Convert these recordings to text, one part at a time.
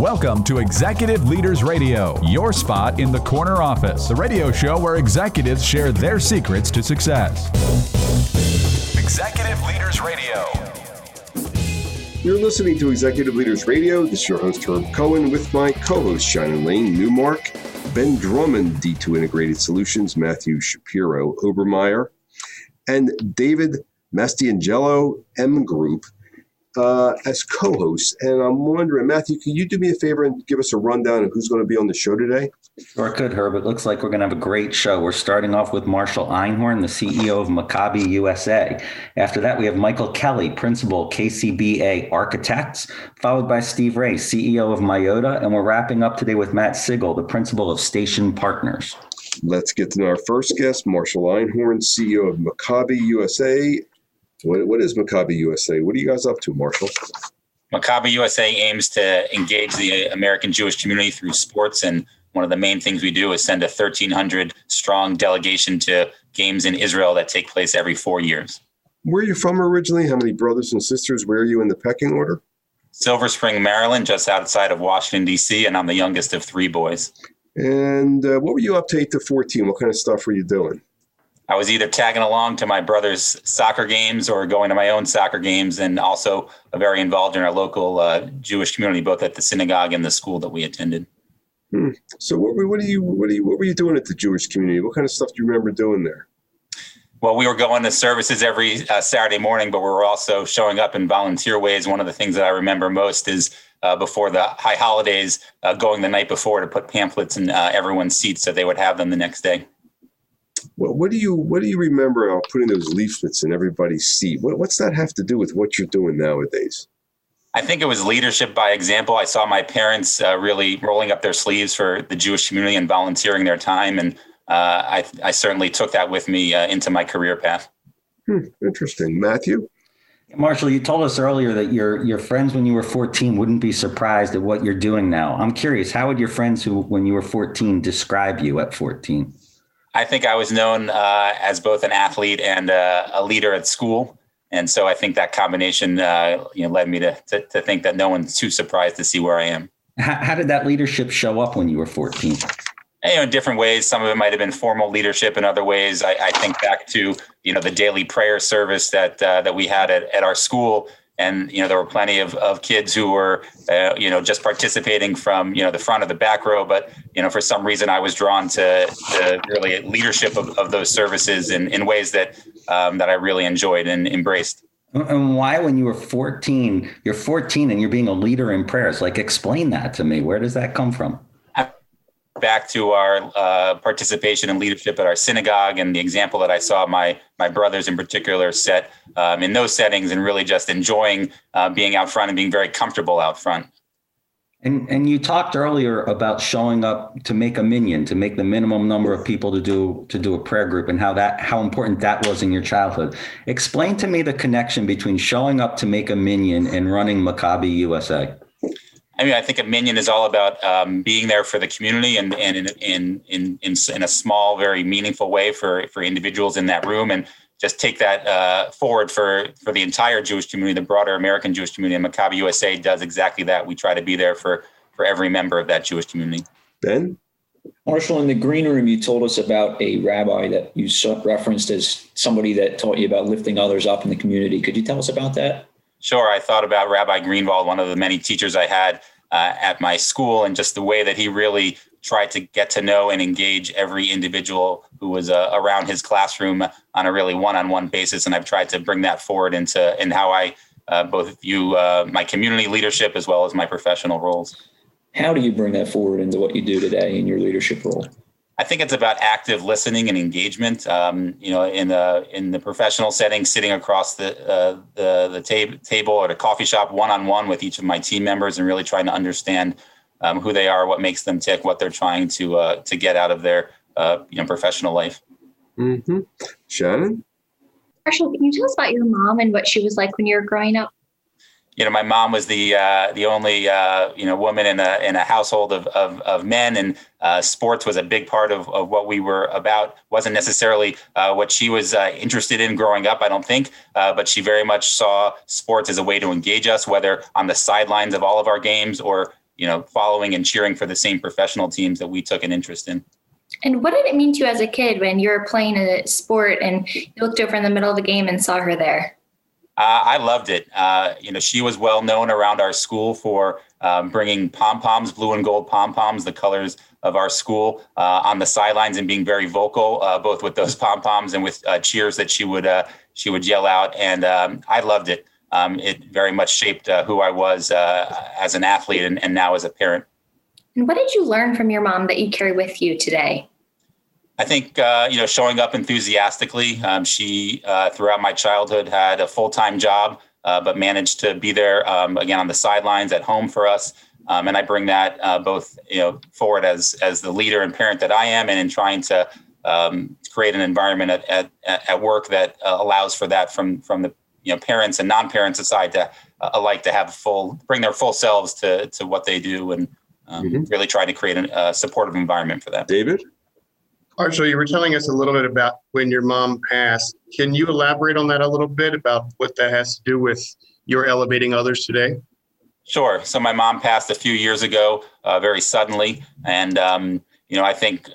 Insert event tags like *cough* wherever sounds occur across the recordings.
Welcome to Executive Leaders Radio, your spot in the corner office, the radio show where executives share their secrets to success. Executive Leaders Radio. You're listening to Executive Leaders Radio. This is your host, Herb Cohen, with my co host, Shannon Lane Newmark, Ben Drummond, D2 Integrated Solutions, Matthew Shapiro Obermayer, and David Mastrangelo, M Group, uh, as co-hosts. And I'm wondering, Matthew, can you do me a favor and give us a rundown of who's going to be on the show today? Sure could, Herb. It looks like we're going to have a great show. We're starting off with Marshall Einhorn, the CEO of Maccabi USA. After that, we have Michael Kelly, principal KCBA Architects, followed by Steve Wray, CEO of Myota, and we're wrapping up today with Matt Sigel, the principal of Station Partners. Let's get to our first guest, Marshall Einhorn, CEO of Maccabi USA. What, what is Maccabi USA? What are you guys up to, Marshall? Maccabi USA aims to engage the American Jewish community through sports. And one of the main things we do is send a 1,300 strong delegation to games in Israel that take place every four years. Where are you from originally? How many brothers and sisters? Where are you in the pecking order? Silver Spring, Maryland, just outside of Washington, D.C., and I'm the youngest of three boys. And uh, what were you up to 8 to 14? What kind of stuff were you doing? I was either tagging along to my brother's soccer games or going to my own soccer games, and also very involved in our local uh, Jewish community, both at the synagogue and the school that we attended. Hmm. So, what, what are you, what are you, what were you doing at the Jewish community? What kind of stuff do you remember doing there? Well, we were going to services every uh, Saturday morning, but we were also showing up in volunteer ways. One of the things that I remember most is uh, before the high holidays, uh, going the night before to put pamphlets in uh, everyone's seats so they would have them the next day. Well, what do you what do you remember uh, putting those leaflets in everybody's seat? What, what's that have to do with what you're doing nowadays? I think it was leadership by example. I saw my parents uh, really rolling up their sleeves for the Jewish community and volunteering their time, and uh, I, I, certainly took that with me uh, into my career path. Hmm, interesting, Matthew. Marshall, you told us earlier that your your friends when you were 14 wouldn't be surprised at what you're doing now. I'm curious, how would your friends who when you were 14 describe you at 14? I think I was known uh, as both an athlete and uh, a leader at school. And so I think that combination uh, you know, led me to, to, to, think that no one's too surprised to see where I am. How, how did that leadership show up when you were 14? you know, in different ways. Some of it might have been formal leadership. In other ways, I, I think back to you know the daily prayer service that uh, that we had at, at our school, and you know there were plenty of, of kids who were uh, you know just participating from you know the front of the back row. But you know for some reason i was drawn to, to really leadership of, of those services in, in ways that um, that i really enjoyed and embraced. And why when you were 14 you're 14 and you're being a leader in prayers like explain that to me. Where does that come from back to our uh, participation and leadership at our synagogue and the example that I saw my my brothers in particular set um, in those settings and really just enjoying uh, being out front and being very comfortable out front. And and you talked earlier about showing up to make a minyan, to make the minimum number of people to do to do a prayer group, and how that how important that was in your childhood. Explain to me the connection between showing up to make a minyan and running Maccabi USA. I mean, I think a minyan is all about um, being there for the community and, and in, in, in, in, in a small, very meaningful way for, for individuals in that room. And just take that uh, forward for, for the entire Jewish community, the broader American Jewish community. And Maccabi USA does exactly that. We try to be there for, for every member of that Jewish community. Ben? Marshall, in the green room, you told us about a rabbi that you referenced as somebody that taught you about lifting others up in the community. Could you tell us about that? Sure. I thought about Rabbi Greenwald, one of the many teachers I had uh, at my school, and just the way that he really tried to get to know and engage every individual who was uh, around his classroom on a really one-on-one basis. And I've tried to bring that forward into in how I uh, both view uh, my community leadership as well as my professional roles. How do you bring that forward into what you do today in your leadership role? I think it's about active listening and engagement. Um, you know, in the in the professional setting, sitting across the uh, the, the tab- table at a coffee shop one on one with each of my team members, and really trying to understand um, who they are, what makes them tick, what they're trying to uh, to get out of their uh, you know professional life. Mm-hmm. Shannon, Marshall, can you tell us about your mom and what she was like when you were growing up? You know, my mom was the uh, the only uh, you know woman in a in a household of of, of men, and uh, sports was a big part of, of what we were about. wasn't necessarily uh, what she was uh, interested in growing up, I don't think, uh, but she very much saw sports as a way to engage us, whether on the sidelines of all of our games or you know, following and cheering for the same professional teams that we took an interest in. And what did it mean to you as a kid when you were playing a sport and you looked over in the middle of the game and saw her there? Uh, I loved it. Uh, you know, she was well known around our school for um, bringing pom poms, blue and gold pom poms, the colors of our school, uh, on the sidelines and being very vocal, uh, both with those pom poms and with uh, cheers that she would she would yell out. And um, I loved it. Um, it very much shaped who I was as an athlete and, and now as a parent. And what did you learn from your mom that you carry with you today? I think uh, you know showing up enthusiastically. Um, she uh, throughout my childhood had a full time job, uh, but managed to be there um, again on the sidelines at home for us. Um, and I bring that uh, both you know forward as as the leader and parent that I am, and in trying to um, create an environment at, at, at work that uh, allows for that from from the you know parents and non parents aside to uh, alike to have full bring their full selves to to what they do and um, mm-hmm. really trying to create a supportive environment for them. David. Marshall, you were telling us a little bit about when your mom passed. Can you elaborate on that a little bit about what that has to do with your elevating others today? Sure. So my mom passed a few years ago, uh, very suddenly, and um, you know I think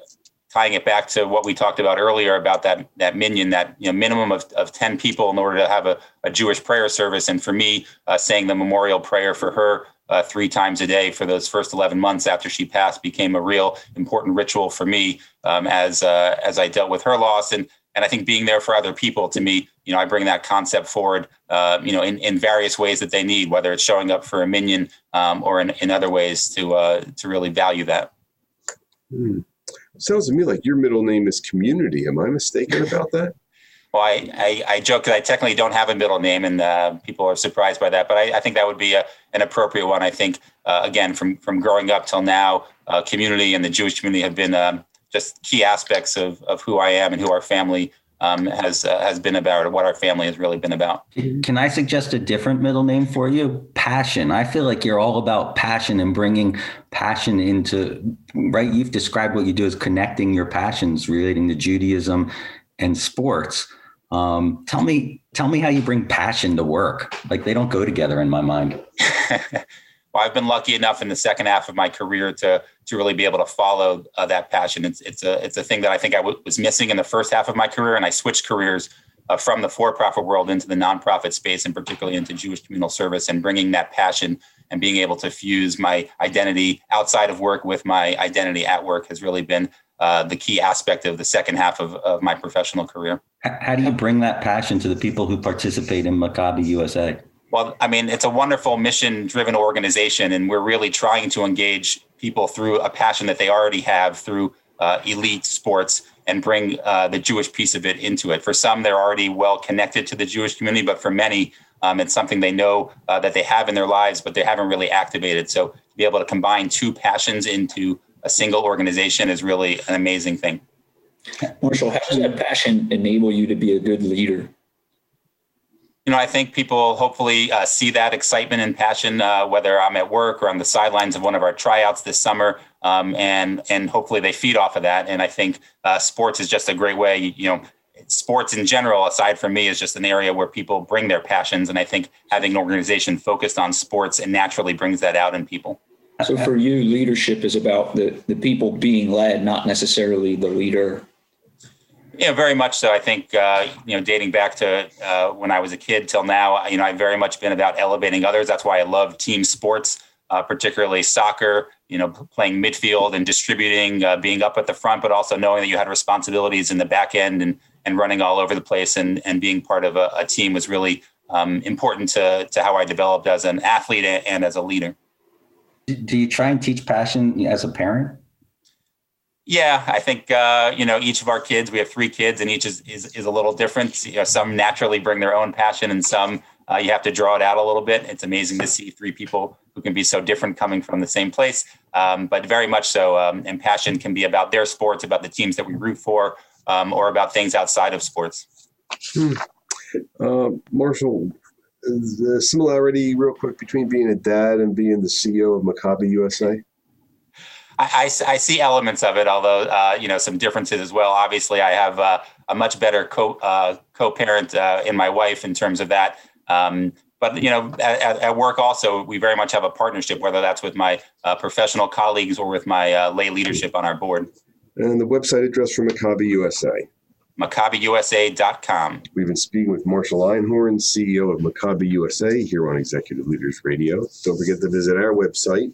tying it back to what we talked about earlier about that that minyan, that you know minimum of, of ten people in order to have a, a Jewish prayer service, and for me, uh, saying the memorial prayer for her uh, three times a day for those first 11 months after she passed became a real important ritual for me um, as uh, as I dealt with her loss and and I think being there for other people to me you know I bring that concept forward uh, you know in, in various ways that they need whether it's showing up for a minyan um, or in, in other ways to uh, to really value that. Hmm. Sounds to me like your middle name is Community. Am I mistaken about that? Well, I, I, I joke that I technically don't have a middle name, and uh, people are surprised by that. But I, I think that would be a, an appropriate one. I think uh, again, from from growing up till now, uh, community and the Jewish community have been um, just key aspects of of who I am and who our family um, has uh, has been about, or what our family has really been about. Can I suggest a different middle name for you? Passion. I feel like you're all about passion and bringing passion into right. You've described what you do as connecting your passions relating to Judaism and sports. Um, tell me, tell me how you bring passion to work. Like they don't go together in my mind. *laughs* well, I've been lucky enough in the second half of my career to to really be able to follow uh, that passion. It's it's a it's a thing that I think I w- was missing in the first half of my career, and I switched careers uh, from the for-profit world into the nonprofit space, and particularly into Jewish communal service, and bringing that passion and being able to fuse my identity outside of work with my identity at work has really been uh, the key aspect of the second half of, of my professional career. How do you bring that passion to the people who participate in Maccabi USA? Well, I mean, it's a wonderful mission driven organization, and we're really trying to engage people through a passion that they already have through uh, elite sports and bring uh, the Jewish piece of it into it. For some, they're already well connected to the Jewish community, but for many, um, it's something they know uh, that they have in their lives, but they haven't really activated. So, to be able to combine two passions into a single organization is really an amazing thing. Marshall, how does that passion enable you to be a good leader? You know, I think people hopefully uh, see that excitement and passion, uh, whether I'm at work or on the sidelines of one of our tryouts this summer, um, and and hopefully they feed off of that. And I think uh, sports is just a great way. You know, sports in general, aside from me, is just an area where people bring their passions, and I think having an organization focused on sports and naturally brings that out in people. So for you, leadership is about the the people being led, not necessarily the leader yeah, very much so. I think uh, you know, dating back to uh, when I was a kid till now, you know, I've very much been about elevating others. That's why I love team sports, uh, particularly soccer. You know, playing midfield and distributing, uh, being up at the front, but also knowing that you had responsibilities in the back end and and running all over the place and and being part of a, a team was really um, important to to how I developed as an athlete and as a leader. Do you try and teach passion as a parent? Yeah, I think uh, you know each of our kids. We have three kids, and each is is, is a little different. You know, some naturally bring their own passion, and some uh, you have to draw it out a little bit. It's amazing to see three people who can be so different coming from the same place, um, but very much so. Um, and passion can be about their sports, about the teams that we root for, um, or about things outside of sports. Hmm. Uh, Marshall, the similarity, real quick, between being a dad and being the CEO of Maccabi USA. I, I, I, see elements of it, although uh, you know some differences as well. Obviously, I have uh, a much better co uh, co-parent uh, in my wife in terms of that. Um, but you know, at, at, work also, we very much have a partnership, whether that's with my uh, professional colleagues or with my uh, lay leadership on our board. And the website address for Maccabi USA. MaccabiUSA.com. We've been speaking with Marshall Einhorn, CEO of Maccabi USA, here on Executive Leaders Radio. Don't forget to visit our website.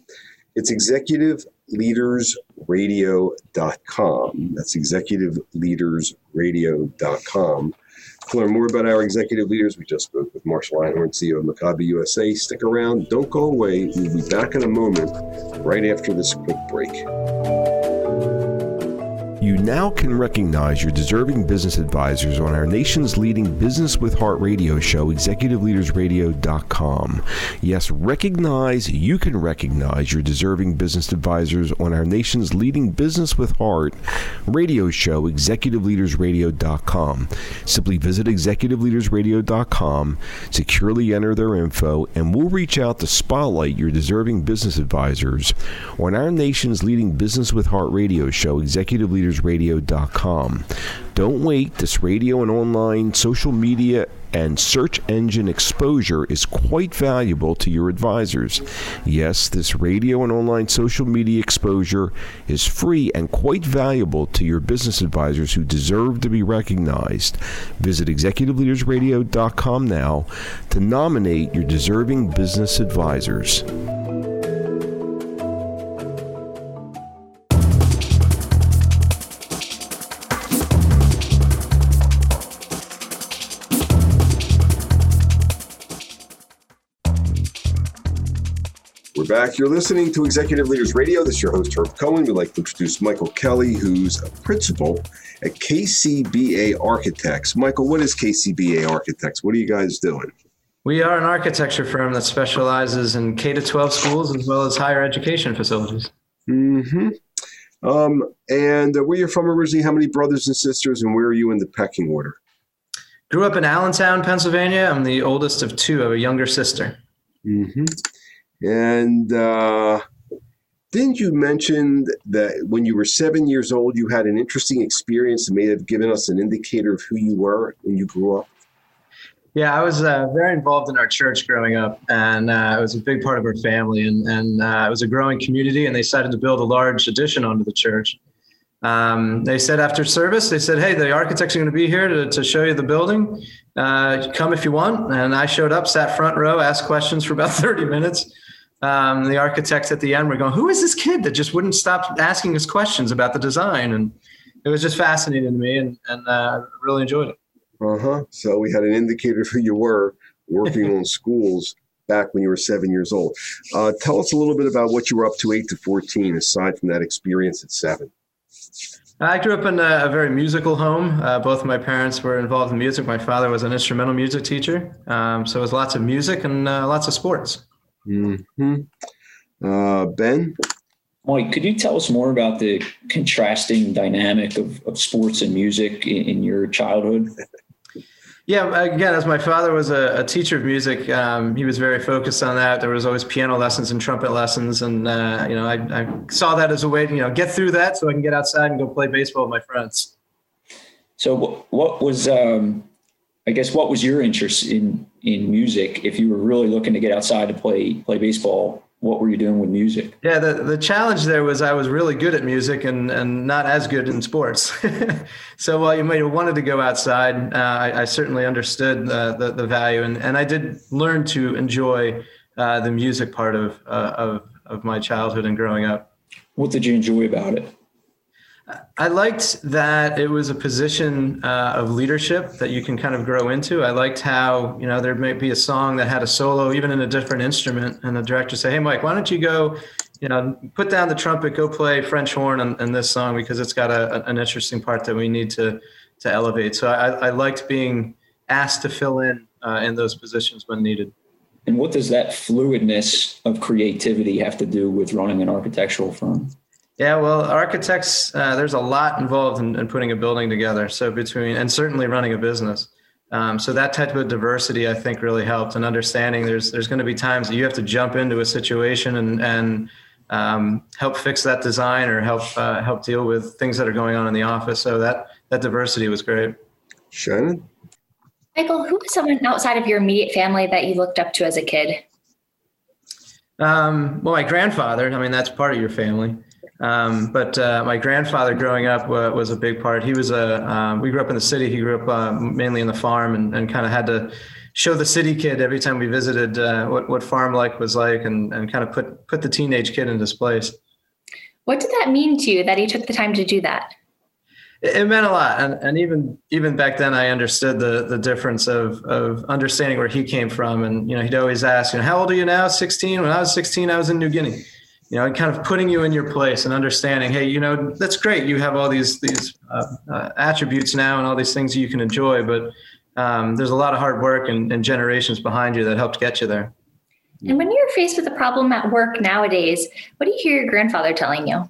It's executiveleadersradio.com. That's executiveleadersradio.com. To learn more about our executive leaders, we just spoke with Marshall Einhorn, CEO of Maccabi USA. Stick around, don't go away. We'll be back in a moment right after this quick break. You now can recognize your deserving business advisors on our nation's leading Business with Heart radio show, executiveleadersradio.com. Yes, recognize, you can recognize your deserving business advisors on our nation's leading Business with Heart radio show, executiveleadersradio.com. Simply visit executiveleadersradio.com, securely enter their info, and we'll reach out to spotlight your deserving business advisors on our nation's leading Business with Heart radio show, Executive leadersradio.com. Don't wait. This radio and online social media and search engine exposure is quite valuable to your advisors. Yes, this radio and online social media exposure is free and quite valuable to your business advisors who deserve to be recognized. Visit executiveleadersradio.com now to nominate your deserving business advisors. We're back. You're listening to Executive Leaders Radio. This is your host, Herb Cohen. We'd like to introduce Michael Kelly, who's a principal at KCBA Architects. Michael, what is KCBA Architects? What are you guys doing? We are an architecture firm that specializes in K 12 schools as well as higher education facilities. Mm-hmm. Um, and uh, where are you're from originally, how many brothers and sisters, and where are you in the pecking order? Grew up in Allentown, Pennsylvania. I'm the oldest of two. I have a younger sister. Mm-hmm. And uh, didn't you mention that when you were seven years old, you had an interesting experience that may have given us an indicator of who you were when you grew up? Yeah, I was uh, very involved in our church growing up, and uh, it was a big part of our family. And, and uh, it was a growing community, and they decided to build a large addition onto the church. Um, they said after service, they said, "Hey, the architects are going to be here to, to show you the building. Uh, come if you want." And I showed up, sat front row, asked questions for about *laughs* 30 minutes um, the architects at the end were going, "Who is this kid that just wouldn't stop asking us questions about the design?" And it was just fascinating to me, and and uh, really enjoyed it. Uh huh. So we had an indicator of who you were working on *laughs* schools back when you were seven years old. Uh, tell us a little bit about what you were up to eight to fourteen, aside from that experience at seven. I grew up in a, a very musical home. Uh, both of my parents were involved in music. My father was an instrumental music teacher, um, so it was lots of music and uh, lots of sports. Mm-hmm. Uh, ben? Mike, could you tell us more about the contrasting dynamic of, of sports and music in, in your childhood? Yeah, again, as my father was a, a teacher of music, um, he was very focused on that. There was always piano lessons and trumpet lessons, and uh, you know, I, I, saw that as a way to you know get through that so I can get outside and go play baseball with my friends. So, what was um, I guess what was your interest in in music? If you were really looking to get outside to play play baseball, what were you doing with music? Yeah, the, the challenge there was I was really good at music and, and not as good in sports. *laughs* so while you might have wanted to go outside, uh, I, I, certainly understood uh, the, the value and, and I did learn to enjoy uh, the music part of, uh, of, of my childhood and growing up. What did you enjoy about it? I liked that it was a position uh, of leadership that you can kind of grow into. I liked how, you know, there might be a song that had a solo, even in a different instrument, and the director say, Hey, Mike, why don't you go, you know, put down the trumpet, go play French horn in, in this song because it's got a, an interesting part that we need to, to elevate. So I, I liked being asked to fill in uh, in those positions when needed. And what does that fluidness of creativity have to do with running an architectural firm? Yeah, well, architects, uh, there's a lot involved in, in, putting a building together. So between and certainly running a business. Um, so that type of diversity, I think, really helped. And understanding there's there's going to be times that you have to jump into a situation and and um, help fix that design or help uh, help deal with things that are going on in the office. So that that diversity was great. Shannon. Michael, who was someone outside of your immediate family that you looked up to as a kid? Um, well, my grandfather. I mean, that's part of your family. Um, but uh, my grandfather, growing up, uh, was a big part. He was a. Um, we grew up in the city. He grew up uh, mainly in the farm, and, and kind of had to show the city kid every time we visited uh, what what farm life was like, and and kind of put put the teenage kid in his place. What did that mean to you that he took the time to do that? it meant a lot and, and even even back then i understood the the difference of of understanding where he came from and you know he'd always ask you know how old are you now 16 when i was 16 i was in new guinea you know and kind of putting you in your place and understanding hey you know that's great you have all these these uh, uh, attributes now and all these things you can enjoy but um, there's a lot of hard work and, and generations behind you that helped get you there and when you're faced with a problem at work nowadays what do you hear your grandfather telling you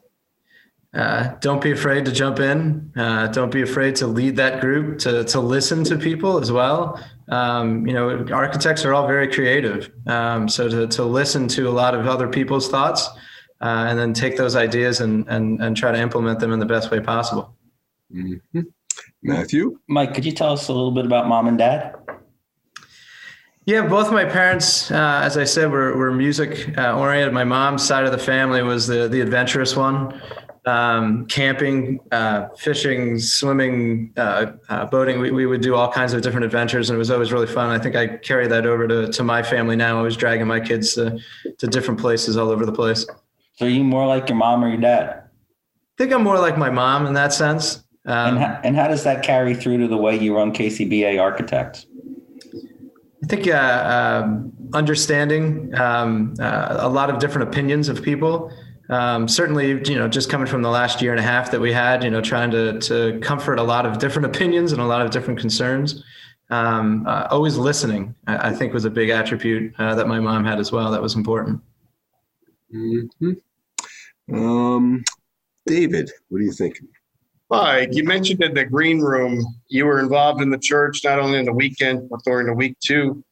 uh, don't be afraid to jump in. Uh, don't be afraid to lead that group, to, to listen to people as well. Um, you know, architects are all very creative. Um, so to, to listen to a lot of other people's thoughts uh, and then take those ideas and, and, and try to implement them in the best way possible. Mm-hmm. Matthew? Mike, could you tell us a little bit about mom and dad? Yeah, both my parents, uh, as I said, were, were music uh, oriented. My mom's side of the family was the, the adventurous one um, camping, uh, fishing, swimming, uh, uh, boating. We, we would do all kinds of different adventures, and it was always really fun. I think I carry that over to, to my family now. I was dragging my kids to, to different places all over the place. So, are you more like your mom or your dad? I think I'm more like my mom in that sense. Um, and, how, and how does that carry through to the way you run KCBA Architects? I think uh, um, understanding um, uh, a lot of different opinions of people um, certainly, you know, just coming from the last year and a half that we had, you know, trying to to comfort a lot of different *laughs* opinions and a lot of different concerns. Um, uh, always listening, I, I, think, was a big attribute uh, that my mom had as well. That was important. Mm-hmm. Um, David, what are you thinking? Mike, you mentioned in the green room you were involved in the church not only in the weekend but during the week too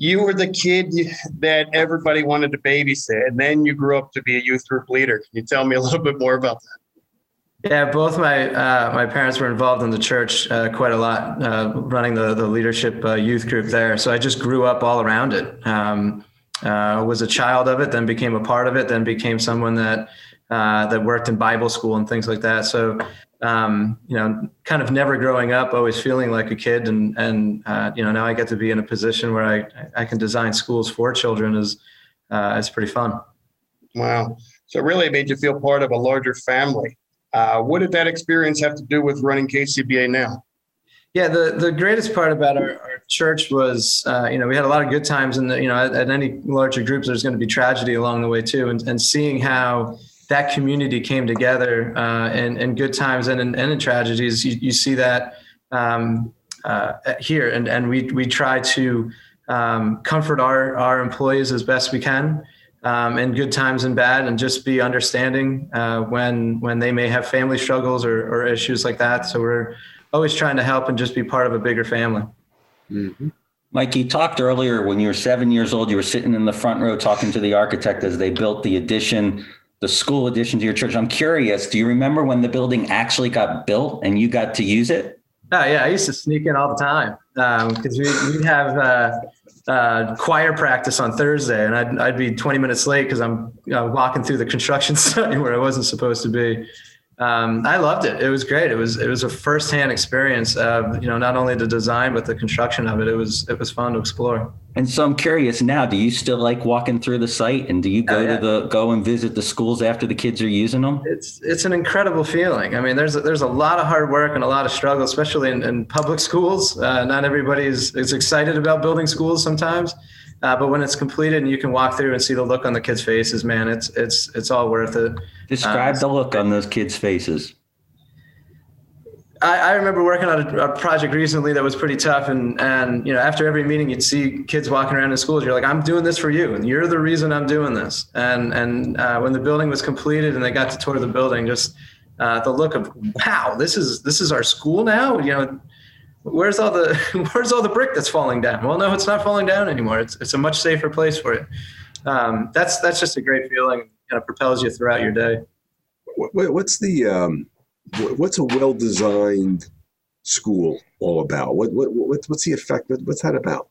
you were the kid that everybody wanted to babysit, and then you grew up to be a youth group leader. Can you tell me a little bit more about that? Yeah, both my uh, my parents were involved in the church uh, quite a lot, uh, running the the leadership uh, youth group there. So I just grew up all around it. Um, uh, was a child of it, then became a part of it, then became someone that uh, that worked in Bible school and things like that. So um, you know, kind of never growing up, always feeling like a kid, and and uh, you know now I get to be in a position where I I can design schools for children is uh, is pretty fun. Wow! So really, it really made you feel part of a larger family. Uh, what did that experience have to do with running KCBA now? Yeah, the the greatest part about our, our church was, uh, you know, we had a lot of good times, and you know, at, at, any larger groups, there's going to be tragedy along the way too, and and seeing how that community came together uh, in, in good times and in, and in tragedies. You, you see that um, uh, here, and and we we try to um, comfort our our employees as best we can. Um, in good times and bad, and just be understanding uh, when when they may have family struggles or, or issues like that. So we're always trying to help and just be part of a bigger family. Mm-hmm. Mike, you talked earlier when you were seven years old, you were sitting in the front row talking to the architect as they built the addition the school addition to your church. I'm curious, do you remember when the building actually got built and you got to use it? Oh, yeah. I used to sneak in all the time because um, we, we'd have uh, uh, choir practice on Thursday and I'd, I'd be 20 minutes late because I'm you know, walking through the construction *laughs* site where I wasn't supposed to be um, I loved it. It was great. It was it was a firsthand experience of you know not only the design but the construction of it. It was it was fun to explore. And so I'm curious now. Do you still like walking through the site, and do you go oh, yeah. to the go and visit the schools after the kids are using them? It's it's an incredible feeling. I mean, there's a, there's a lot of hard work and a lot of struggle, especially in, in public schools. Uh, not everybody is, is excited about building schools sometimes. Uh, but when it's completed and you can walk through and see the look on the kids' faces, man, it's it's it's all worth it. Describe uh, the look on those kids' faces. I, I remember working on a, a, project recently that was pretty tough, and and you know after every meeting you'd see kids walking around in schools. You're like, I'm doing this for you, and you're the reason I'm doing this. And and uh, when the building was completed and they got to tour the building, just uh, the look of wow, this is this is our school now. You know, where's all the *laughs* where's all the brick that's falling down? Well, no, it's not falling down anymore. It's it's a much safer place for it. Um, that's that's just a great feeling. Kind of propels you throughout your day. What, what's the um, what's a well designed school all about? What, what, what what's the effect? What's that about?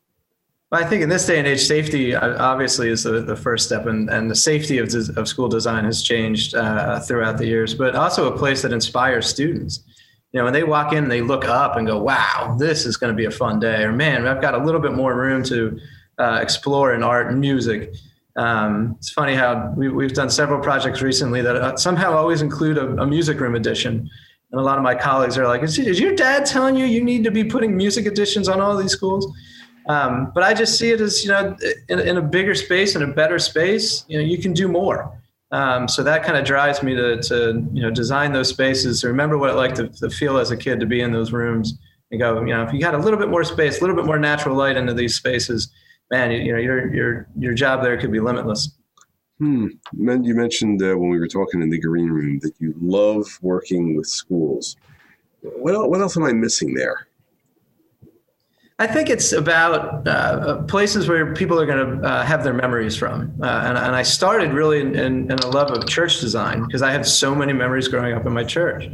I think in this day and age, safety uh, obviously is the, the first step, and, and the safety of, of school design has changed uh, throughout the years, but also a place that inspires students. You know, when they walk in, they look up and go, wow, this is going to be a fun day. Or, man, I've got a little bit more room to uh, explore in art and music. Um, it's funny how we, have done several projects recently that uh, somehow always include a, a, music room edition. And a lot of my colleagues are like, is, is your dad telling you you need to be putting music editions on all these schools? Um, but I just see it as you know, in, in, a bigger space, in a better space, you know, you can do more. Um, so that kind of drives me to, to you know design those spaces. Remember what it like to, to, feel as a kid to be in those rooms and go, you know, if you got a little bit more space, a little bit more natural light into these spaces, man, you, you know, your your your job there could be limitless. Hmm. You mentioned uh, when we were talking in the green room that you love working with schools. What else, what else am I missing there? I think it's about uh, places where people are going to uh, have their memories from. Uh, and, and, I started really in, in, in, a love of church design because I had so many memories growing up in my church.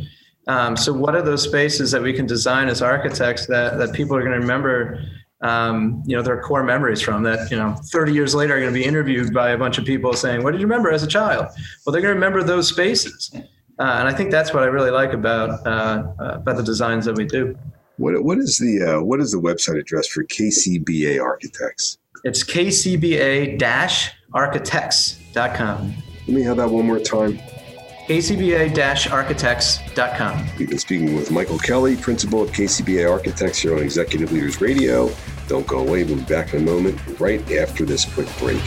Um, so, what are those spaces that we can design as architects that, that people are going to remember? Um, you know, their core memories from that, you know, 30 years later are going to be interviewed by a bunch of people saying, What did you remember as a child? Well, they're going to remember those spaces. Uh, and I think that's what I really like about, uh, about the designs that we do. What what is the uh, what is the website address for KCBA Architects? It's kcba-architects.com. Let me have that one more time. kcba-architects.com. We've been speaking with Michael Kelly, principal of KCBA Architects here on Executive Leaders Radio. Don't go away. We'll be back in a moment right after this quick break.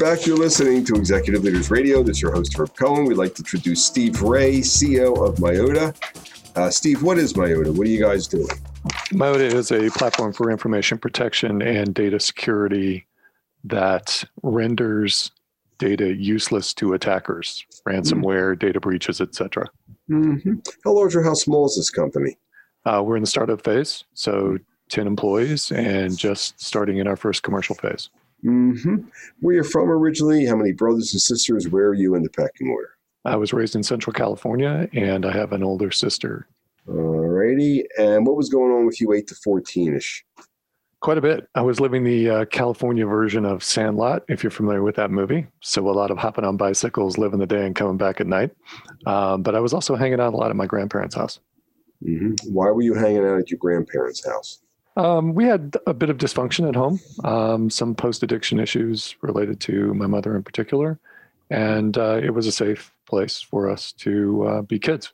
Back. You're listening to Executive Leaders Radio. This is your host, Herb Cohen. We'd like to introduce Steve Wray, CEO of Myota. Uh, Steve, what is Myota? What are you guys doing? Myota is a platform for information protection and data security that renders data useless to attackers, ransomware, mm-hmm. data breaches, etc. Mm-hmm. How large or how small is this company? Uh, we're in the startup phase, so 10 employees and just starting in our first commercial phase. Mm-hmm. Where you're from originally? How many brothers and sisters? Where are you in the pecking order? I was raised in Central California, and I have an older sister. Alrighty. And what was going on with you, eight to fourteen-ish? Quite a bit. I was living the uh, California version of Sandlot, if you're familiar with that movie. So a lot of hopping on bicycles, living the day, and coming back at night. Um, but I was also hanging out a lot at my grandparents' house. Mm-hmm. Why were you hanging out at your grandparents' house? Um, we had a bit of dysfunction at home, um, some post addiction issues related to my mother in particular. And uh, it was a safe place for us to uh, be kids.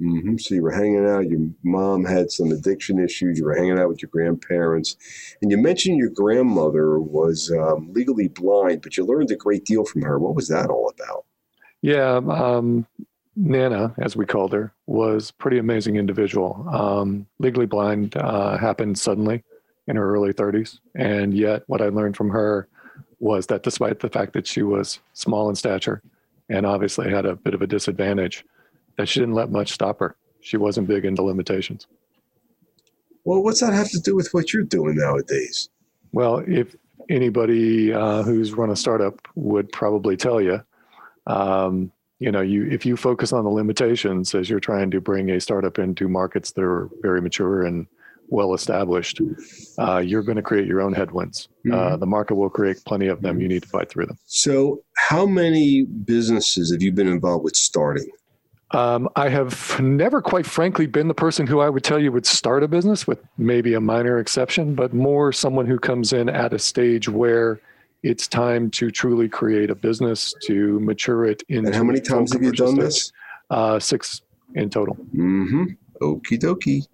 Mm-hmm. So you were hanging out. Your mom had some addiction issues. You were hanging out with your grandparents, and you mentioned your grandmother was um, legally blind, but you learned a great deal from her. What was that all about? Yeah, um, Nana, as we called her, was pretty amazing individual. Um, legally blind uh, happened suddenly in her early 30s, and yet what I learned from her was that despite the fact that she was small in stature and obviously had a bit of a disadvantage, that she didn't let much stop her. She wasn't big into limitations. Well, what's that have to do with what you're doing nowadays? Well, if anybody uh, who's run a startup would probably tell you, um, you know you if you focus on the limitations as you're trying to bring a startup into markets that are very mature and well established uh, you're going to create your own headwinds uh, mm-hmm. uh, the market will create plenty of them. You need to fight through them. So how many businesses have you been involved with starting? Um, I have never, quite frankly, been the person who I would tell you would start a business, with maybe a minor exception, but more someone who comes in at a stage where it's time to truly create a business to mature it into. And how many times have you done this? Uh, six in total. Mm-hmm. Okie dokie.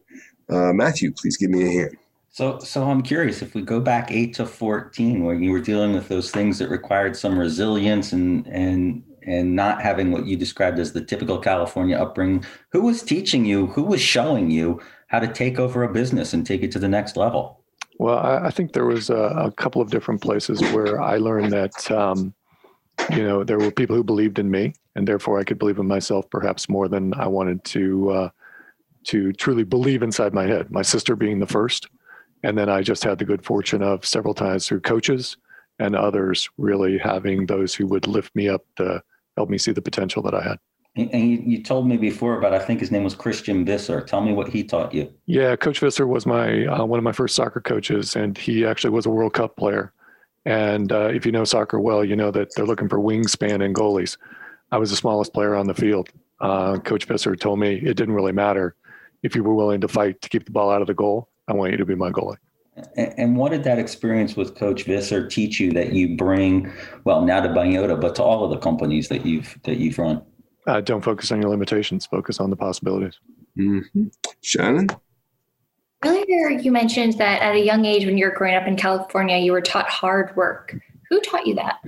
Uh, Matthew, please give me a hand. So, so I'm curious if we go back eight to fourteen, when you were dealing with those things that required some resilience and and and not having what you described as the typical California upbringing. Who was teaching you? Who was showing you how to take over a business and take it to the next level? Well, I, I think there was a, a, couple of different places where I learned that, um, you know, there were people who believed in me and therefore I could believe in myself perhaps more than I wanted to uh, to truly believe inside my head. My sister being the first, and then I just had the good fortune of several times through coaches and others really having those who would lift me up to help me see the potential that I had. And you, you told me before about I think his name was Christian Visser. Tell me what he taught you. Yeah, Coach Visser was my uh, one of my first soccer coaches, and he actually was a World Cup player. And uh, if you know soccer well, you know that they're looking for wingspan and goalies. I was the smallest player on the field. Uh, Coach Visser told me it didn't really matter if you were willing to fight to keep the ball out of the goal. I want you to be my goalie. And what did that experience with Coach Visser teach you that you bring, well, now to Myota, but to all of the companies that you've that you've run? Uh, don't focus on your limitations. Focus on the possibilities. Mm-hmm. Shannon. Earlier, you mentioned that at a young age, when you were growing up in California, you were taught hard work. Who taught you that?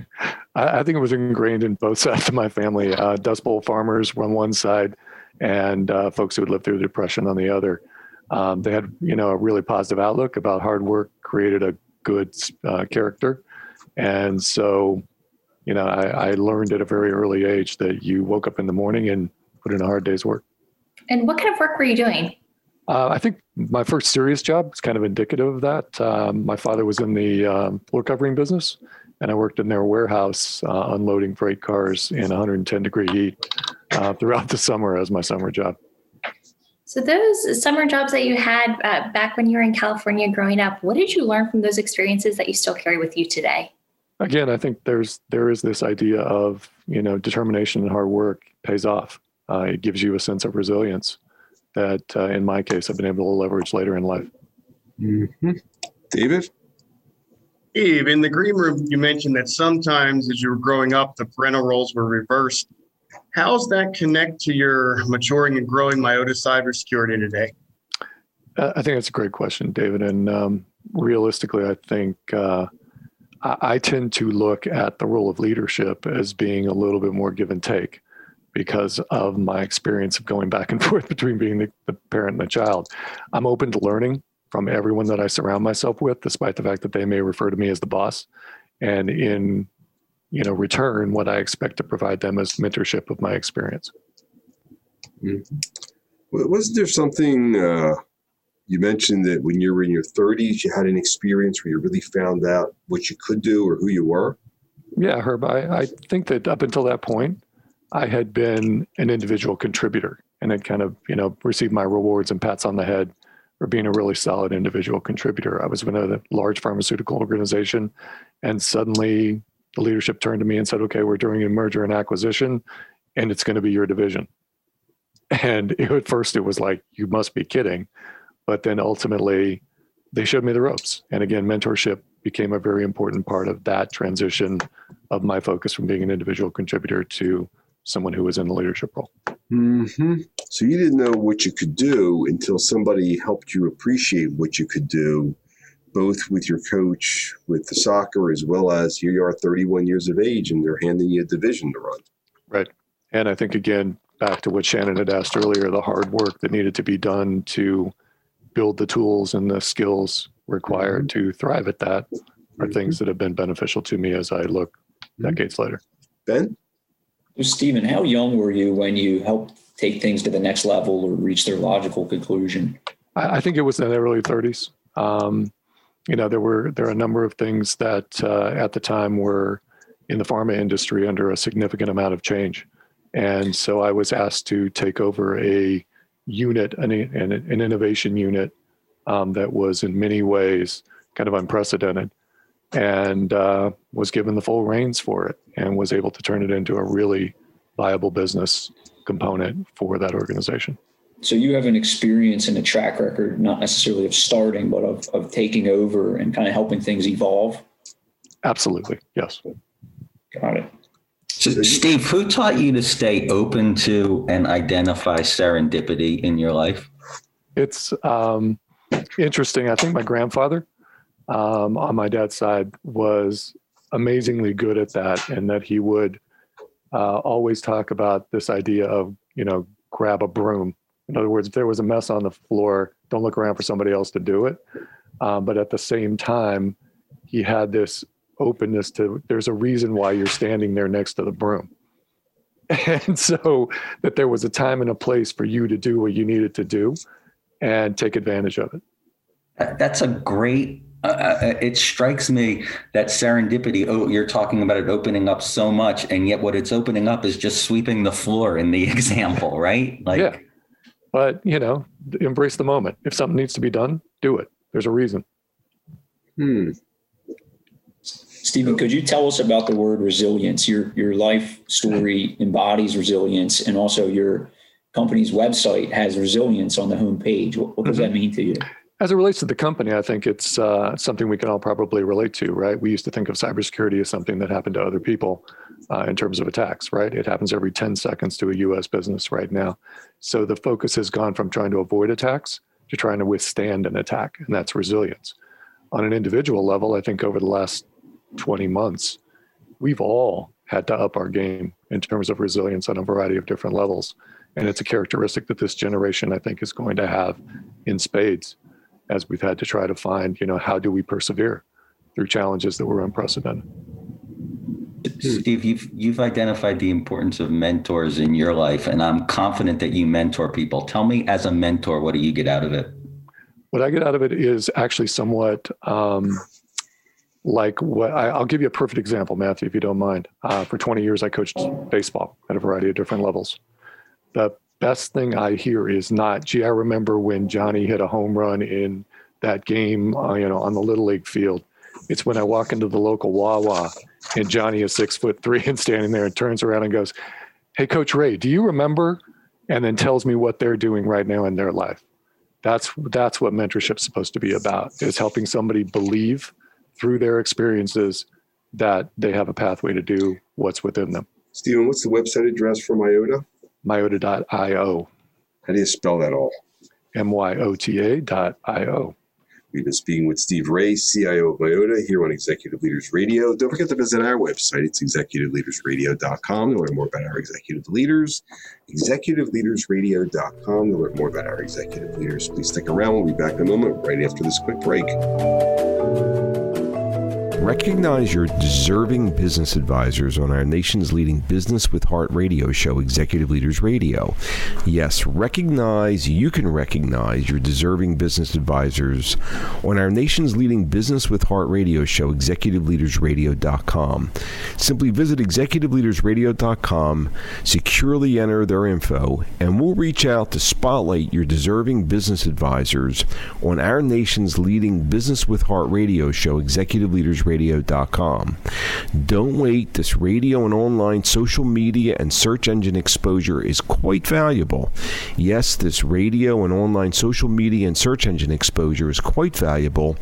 I, I think it was ingrained in both *laughs* sides of my family. Uh, Dust Bowl farmers on one side, and uh, folks who had lived through the Depression on the other. Um, they had, you know, a really positive outlook about hard work, created a good uh, character, and so, you know, I, I learned at a very early age that you woke up in the morning and put in a hard day's work. And what kind of work were you doing? Uh, I think my first serious job is kind of indicative of that. Um, my father was in the um, floor covering business, and I worked in their warehouse uh, unloading freight cars in 110 degree heat uh, throughout the summer as my summer job. So those summer jobs that you had uh, back when you were in California growing up, what did you learn from those experiences that you still carry with you today? Again, I think there's there is this idea of you know determination and hard work pays off. Uh, it gives you a sense of resilience that, uh, in my case, I've been able to leverage later in life. Mm-hmm. David. Eve, in the green room, you mentioned that sometimes as you were growing up, the parental roles were reversed. How's that connect to your maturing and growing Myota cybersecurity today? Uh, I think that's a great question, David. And um, realistically, I think uh, I, tend to look at the role of leadership as being a little bit more give and take because of my experience of going back and *laughs* forth between being the, the parent and the child. I'm open to learning from everyone that I surround myself with, despite the fact that they may refer to me as the boss. And in you know return what i expect to provide them as mentorship of my experience mm-hmm. wasn't there something uh, you mentioned that when you were in your 30s you had an experience where you really found out what you could do or who you were yeah herb i, I think that up until that point i had been an individual contributor and had kind of you know received my rewards and pats on the head for being a really solid individual contributor i was in a large pharmaceutical organization and suddenly the leadership turned to me and said, okay, we're doing a merger and acquisition and it's going to be your division. And it, at first it was like, you must be kidding. But then ultimately they showed me the ropes. And again, mentorship became a very important part of that transition of my focus from being an individual contributor to someone who was in the leadership role. Mm-hmm. So you didn't know what you could do until somebody helped you appreciate what you could do both with your coach with the soccer as well as here you are 31 years of age and they're handing you a division to run. Right. And I think again, back to what Shannon had asked earlier, the hard work that needed to be done to build the tools and the skills required mm-hmm. to thrive at that are mm-hmm. things that have been beneficial to me as I look mm-hmm. decades later. Ben? Stephen, how young were you when you helped take things to the next level or reach their logical conclusion? I, I think it was in the early 30s. Um, you know, there were there are a number of things that uh, at the time were in the pharma industry under a significant amount of change, and so I was asked to take over a unit, an, an, an innovation unit um, that was in many ways kind of unprecedented, and uh, was given the full reins for it, and was able to turn it into a really viable business component for that organization. So you have an experience and a track record, not necessarily of starting, but of, of taking over and kind of helping things evolve. Absolutely. Yes. Got it. So, Steve, who taught you to stay open to and identify serendipity in your life? It's um, interesting. I think my grandfather um, on my dad's side was amazingly good at that, and that he would uh, always talk about this idea of, you know, grab a broom in other words, if there was a mess on the floor, don't look around for somebody else to do it. Um, but at the same time, he had this openness to there's a reason why you're standing there next to the broom. *laughs* And so that there was a time and a place for you to do what you needed to do and take advantage of it. That's a great uh, uh, it strikes me that serendipity oh you're talking about it opening up so much and yet what it's opening up is just sweeping the floor in the *laughs* example right? Like yeah. But you know embrace the moment. If something needs to be done do it. There's a reason. Hmm Stephen, could you tell us about the word resilience? Your your life story embodies resilience, and also your company's website has resilience on the homepage. What, what does mm-hmm. that mean to you? As it relates to the company, I think it's uh, something we can all probably relate to, right? We used to think of cybersecurity as something that happened to other people uh, in terms of attacks, right? It happens every 10 seconds to a US business right now. So the focus has gone from trying to avoid attacks to trying to withstand an attack, and that's resilience. On an individual level, I think over the last 20 months, we've all had to up our game in terms of resilience on a variety of different levels. And it's a characteristic that this generation, I think, is going to have in spades as we've had to try to find, you know, how do we persevere through challenges that were unprecedented. Steve, you've you've identified the importance of mentors in your life, and I'm confident that you mentor people. Tell me, as a mentor, what do you get out of it? What I get out of it is actually somewhat um, like what I, will give you a perfect example, Matthew, if you don't mind. Uh, for 20 years, I coached baseball at a variety of different levels. The best thing I hear is not, gee, I remember when Johnny hit a home run in that game, uh, you know, on the little league field. It's when I walk into the local Wawa and Johnny is six foot three and standing there and turns around and goes, "Hey, Coach Wray, do you remember?" And then tells me what they're doing right now in their life. That's that's what mentorship's supposed to be about: is helping somebody believe through their experiences that they have a pathway to do what's within them. Stephen, what's the website address for Myota? Myota.io. How do you spell that all? M Y O T A dot I O. We've been speaking with Steve Wray, CIO of Myota, here on Executive Leaders Radio. Don't forget to visit our website. It's executiveleadersradio.com to learn more about our executive leaders. Executiveleadersradio.com to learn more about our executive leaders. Please stick around. We'll be back in a moment right after this quick break. Recognize your deserving business advisors on our nation's leading Business with Heart radio show, Executive Leaders Radio. Yes, recognize, you can recognize your deserving business advisors on our nation's leading Business with Heart radio show, executiveleadersradio.com. Simply visit executiveleadersradio.com, securely enter their info, and we'll reach out to spotlight your deserving business advisors on our nation's leading Business with Heart radio show, Executive Leaders Radio radio.com. Don't wait. This radio and online social media and search engine exposure is quite valuable. Yes, this radio and online social media and search engine exposure is quite valuable.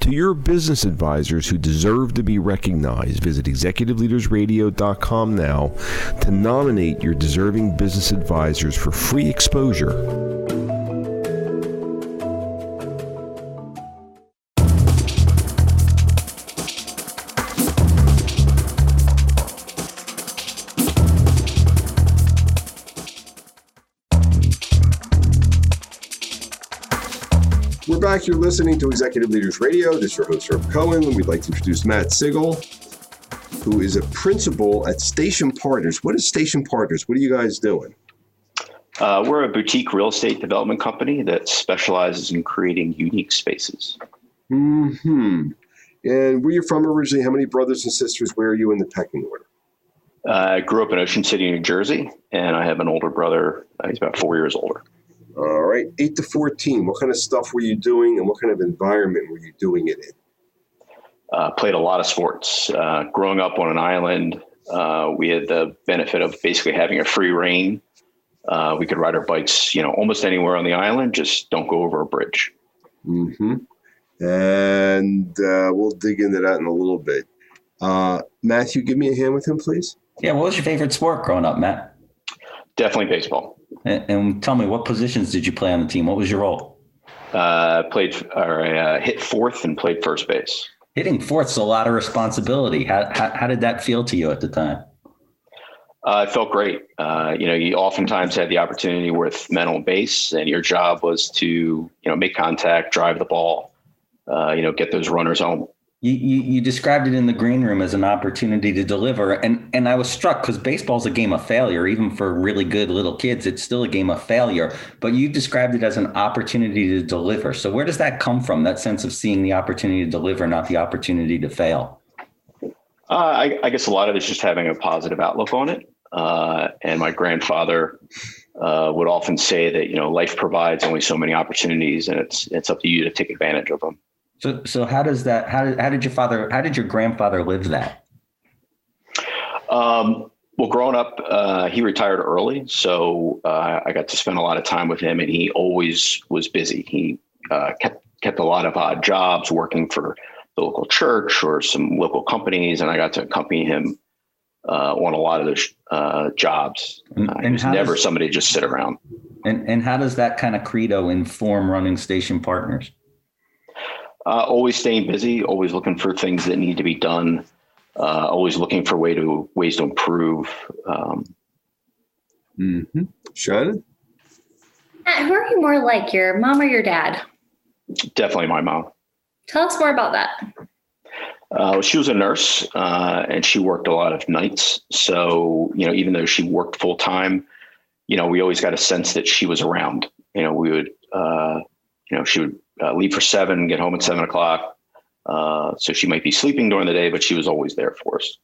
To your business advisors who deserve to be recognized, visit executiveleadersradio.com now to nominate your deserving business advisors for free exposure. You're listening to Executive Leaders Radio. This is your host, Herb Cohen. We'd like to introduce Matt Sigel, who is a principal at Station Partners. What is Station Partners? What are you guys doing? Uh, we're a boutique real estate development company that specializes in creating unique spaces. Hmm. And where you from originally? How many brothers and sisters? Where are you in the pecking order? Uh, I grew up in Ocean City, New Jersey, and I have an older brother. Uh, he's about four years older. All right, eight to 14. What kind of stuff were you doing and what kind of environment were you doing it in? Uh, played a lot of sports. Uh, growing up on an island, uh, we had the benefit of basically having a free reign. Uh, we could ride our bikes, you know, almost anywhere on the island. Just don't go over a bridge. Mm-hmm. And uh, we'll dig into that in a little bit. Uh, Matthew, give me a hand with him, please. Yeah. What was your favorite sport growing up, Matt? Definitely baseball. And, and, tell me, what positions did you play on the team? What was your role? Uh, played or uh, hit fourth and played first base. Hitting fourth is a lot of responsibility. How, how, how did that feel to you at the time? Uh, it felt great. Uh, you know, you oftentimes had the opportunity with men on base, and your job was to, you know, make contact, drive the ball, uh, you know, get those runners home. You, you, you described it in the green room as an opportunity to deliver, and and I was struck because baseball's a game of failure. Even for really good little kids, it's still a game of failure. But you described it as an opportunity to deliver. So where does that come from? That sense of seeing the opportunity to deliver, not the opportunity to fail. Uh, I, I, guess a lot of it's just having a positive outlook on it. Uh, and my grandfather uh, would often say that you know life provides only so many opportunities, and it's it's up to you to take advantage of them. So, so how does that? How did how did your father? How did your grandfather live that? Um, well, growing up, uh, he retired early, so uh, I got to spend a lot of time with him, and he always was busy. He uh, kept kept a lot of odd jobs, working for the local church or some local companies, and I got to accompany him uh, on a lot of those uh, jobs. And, uh, he was never does, somebody just sit around. And and how does that kind of credo inform running station partners? Uh, always staying busy, always looking for things that need to be done, uh, always looking for way to ways to improve. Um, mm-hmm. Shannon, who are you more like, your mom or your dad? Definitely my mom. Tell us more about that. Uh, she was a nurse uh, and she worked a lot of nights. So, you know, even though she worked full time, you know, we always got a sense that she was around. You know, we would, uh, you know, she would uh, leave for seven, get home at seven o'clock. Uh, so she might be sleeping during the day, but she was always there for us.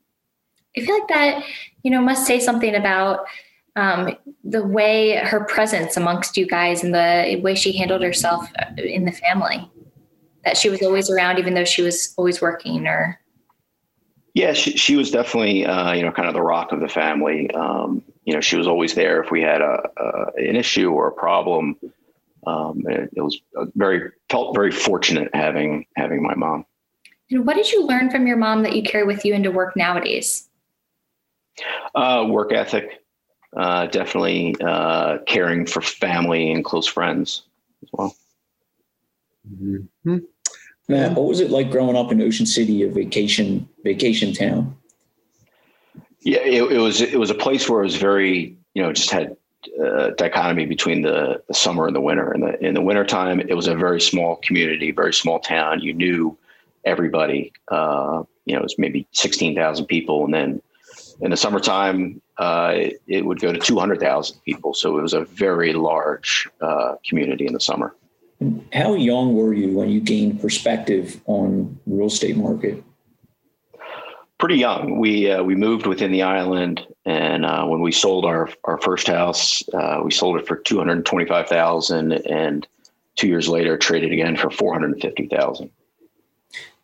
I feel like that, you know, must say something about um, the way her presence amongst you guys and the way she handled herself in the family. That she was always around, even though she was always working, or. Yeah, she, she was definitely, uh, you know, kind of the rock of the family. Um, you know, she was always there if we had a, a an issue or a problem um, it, it, was very felt very fortunate having having my mom. And what did you learn from your mom that you carry with you into work nowadays? Uh, work ethic, uh, definitely uh, caring for family and close friends as well. Mm-hmm. Matt, what was it like growing up in Ocean City, a vacation vacation town? Yeah, it, it was it was a place where it was very you know just had uh, dichotomy between the, the summer and the winter. In the in the wintertime, it was a very small community, very small town. You knew everybody. Uh, you know, it was maybe sixteen thousand people, and then in the summertime, uh, it, it, would go to two hundred thousand people. So it was a very large uh, community in the summer. How young were you when you gained perspective on real estate market? Pretty young. We uh, we moved within the island, and uh, when we sold our our first house, uh, we sold it for two hundred twenty five thousand, and two years later traded again for four hundred fifty thousand.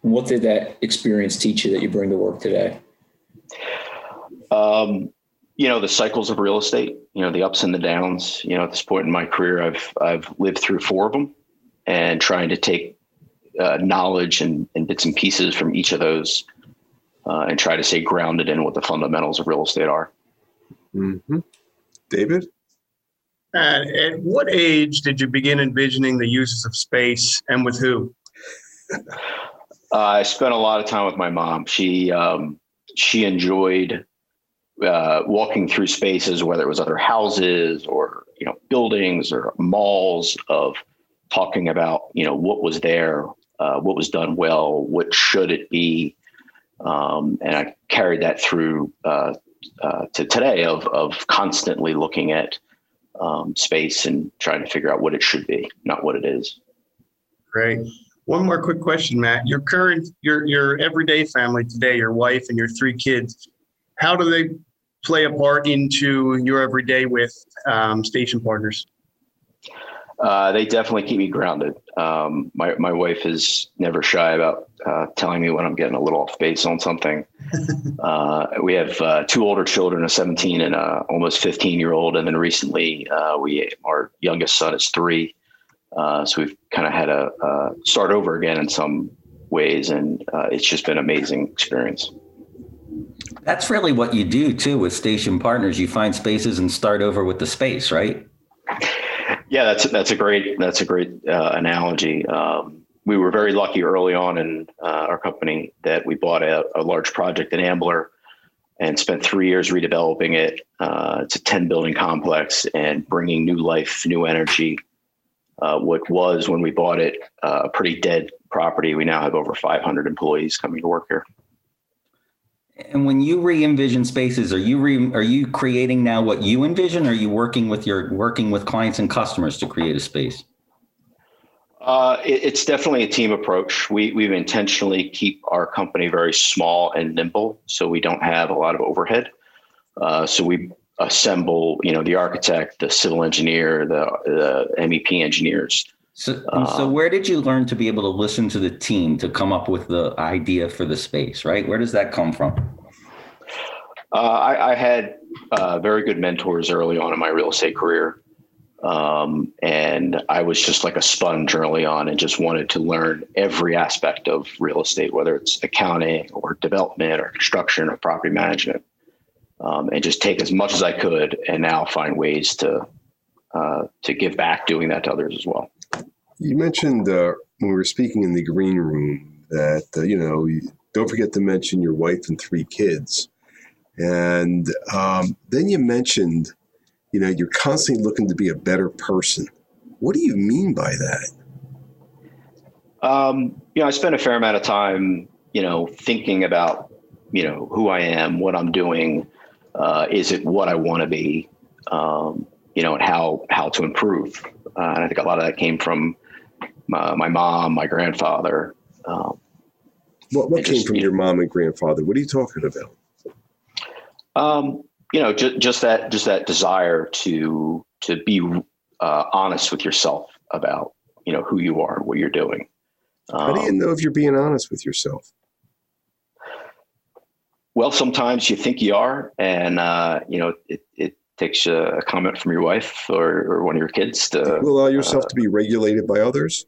What did that experience teach you that you bring to work today? Um, you know the cycles of real estate. You know the ups and the downs. You know at this point in my career, I've I've lived through four of them, and trying to take uh, knowledge and, and bits and pieces from each of those uh, and try to stay grounded in what the fundamentals of real estate are. Mm-hmm. David? Uh, at what age did you begin envisioning the uses of space and with who? Uh, I spent a lot of time with my mom. She um, she enjoyed uh, walking through spaces, whether it was other houses or you know buildings or malls, of talking about you know what was there, uh, what was done well, what should it be, um, and I carried that through uh, uh, to today of, of constantly looking at um, space and trying to figure out what it should be, not what it is. Great. One more quick question, Matt. Your current, your your everyday family today, your wife and your three kids, how do they play a part into your everyday with um, station partners? Uh, they definitely keep me grounded. Um, my my wife is never shy about uh, telling me when I'm getting a little off base on something. *laughs* uh, we have uh, two older children, a 17 and a almost 15 year old, and then recently uh, we our youngest son is three. Uh, so we've kind of had to start over again in some ways, and it's just been an amazing experience. That's really what you do too with station partners. You find spaces and start over with the space, right? Yeah, that's that's a great that's a great uh, analogy. Um, we were very lucky early on in uh, our company that we bought a, a, large project in Ambler and spent three years redeveloping it. Uh, it's a ten building complex and bringing new life, new energy. Uh, what was when we bought it uh, a pretty dead property. We now have over 500 employees coming to work here. And when you re-envision spaces, are you re, are you creating now what you envision? Or are you working with your working with clients and customers to create a space? Uh, it, it's definitely a team approach. We we've intentionally keep our company very small and nimble, so we don't have a lot of overhead. Uh, so we assemble, you know, the architect, the civil engineer, the, the MEP engineers. So, so Um, where did you learn to be able to listen to the team to come up with the idea for the space? Right, where does that come from? Uh, I, I had uh, very good mentors early on in my real estate career. Um, and I was just like a sponge early on and just wanted to learn every aspect of real estate, whether it's accounting or development or construction or property management, um, and just take as much as I could and now find ways to, uh, to give back doing that to others as well. You mentioned uh, when we were speaking in the green room that, uh, you know, you- don't forget to mention your wife and three kids. And um, then you mentioned, you know, you're constantly looking to be a better person. What do you mean by that? Um, you know, I spend a fair amount of time, you know, thinking about, you know, who I am, what I'm doing. Uh, is it what I want to be? Um, you know, and how how to improve. Uh, and I think a lot of that came from my, my mom, my grandfather. Um, What, what came just- from your mom and grandfather? What are you talking about? um, you know, just just that just that desire to to be uh, honest with yourself about you know who you are, and what you're doing. How do you Um, know if you're being honest with yourself? Well, sometimes you think you are, and uh, you know it, it takes a comment from your wife or, or one of your kids to You allow yourself to be regulated by others?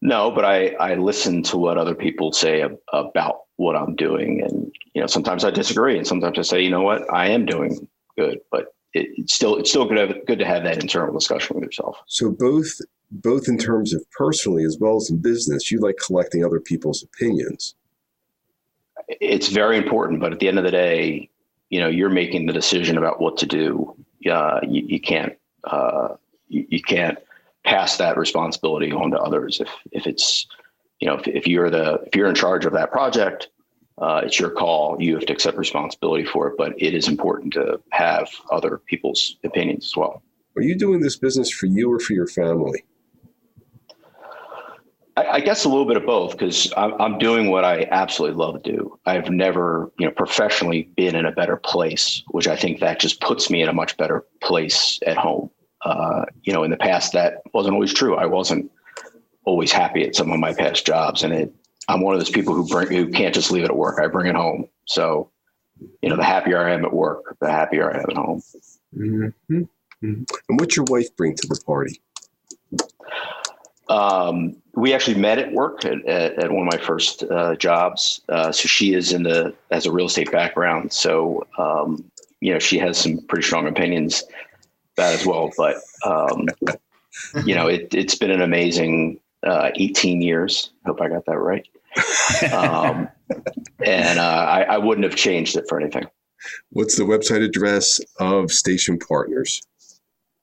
No. But I I listen to what other people say ab- about what I'm doing, and you know sometimes I disagree, and sometimes I say, you know what, I am doing good, but it, it's still it's still good to have, good to have that internal discussion with yourself. So both both in terms of personally as well as in business, you like collecting other people's opinions. It's very important, but at the end of the day, you know you're making the decision about what to do. Uh, you, you can't uh, you, you can't pass that responsibility on to others if if it's you know if, if you're the if you're in charge of that project uh, it's your call you have to accept responsibility for it but it is important to have other people's opinions as well Are you doing this business for you or for your family? I, I guess a little bit of both because I'm, I'm doing what I absolutely love to do. I've never, you know, professionally been in a better place, which I think that just puts me in a much better place at home. Uh, you know, in the past, that wasn't always true. I wasn't always happy at some of my past jobs, and it, I'm one of those people who bring who can't just leave it at work. I bring it home. So, you know, the happier I am at work, the happier I am at home. Mm-hmm. And what's your wife bring to the party? Um, we actually met at work at, at, at one of my first uh, jobs. Uh, so she is in the has a real estate background. So um, you know she has some pretty strong opinions it as well. But um, you know it, it's been an amazing uh, 18 years. Hope I got that right. Um, and uh, I, I wouldn't have changed it for anything. What's the website address of Station Partners?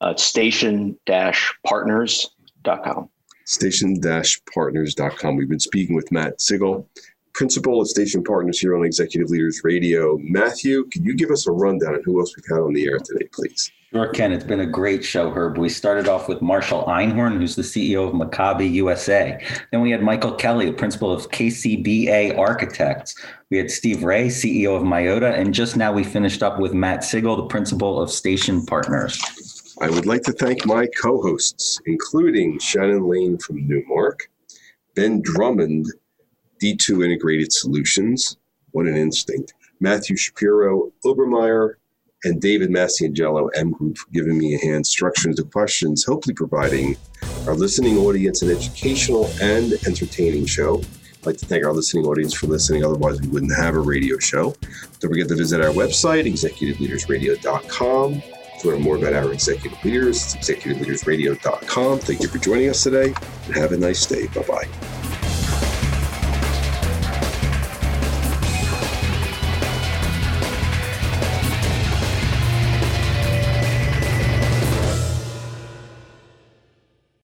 Uh, station-partners.com. Station-partners.com. We've been speaking with Matt Sigel, principal of Station Partners here on Executive Leaders Radio. Matthew, can you give us a rundown on who else we've had on the air today, please? Sure, Ken. It's been a great show, Herb. We started off with Marshall Einhorn, who's the CEO of Maccabi USA. Then we had Michael Kelly, the principal of KCBA Architects. We had Steve Wray, CEO of Myota. And just now we finished up with Matt Sigel, the principal of Station Partners. I would like to thank my co hosts, including Shannon Lane from Newmark, Ben Drummond, D2 Integrated Solutions, what an instinct, Matthew Shapiro, Obermayer, and David Mastrangelo, M Group, for giving me a hand structuring the questions, hopefully providing our listening audience an educational and entertaining show. I'd like to thank our listening audience for listening, otherwise, we wouldn't have a radio show. Don't forget to visit our website, executiveleadersradio.com to learn more about our executive leaders. It's executiveleadersradio.com. Thank you for joining us today and have a nice day. Bye bye.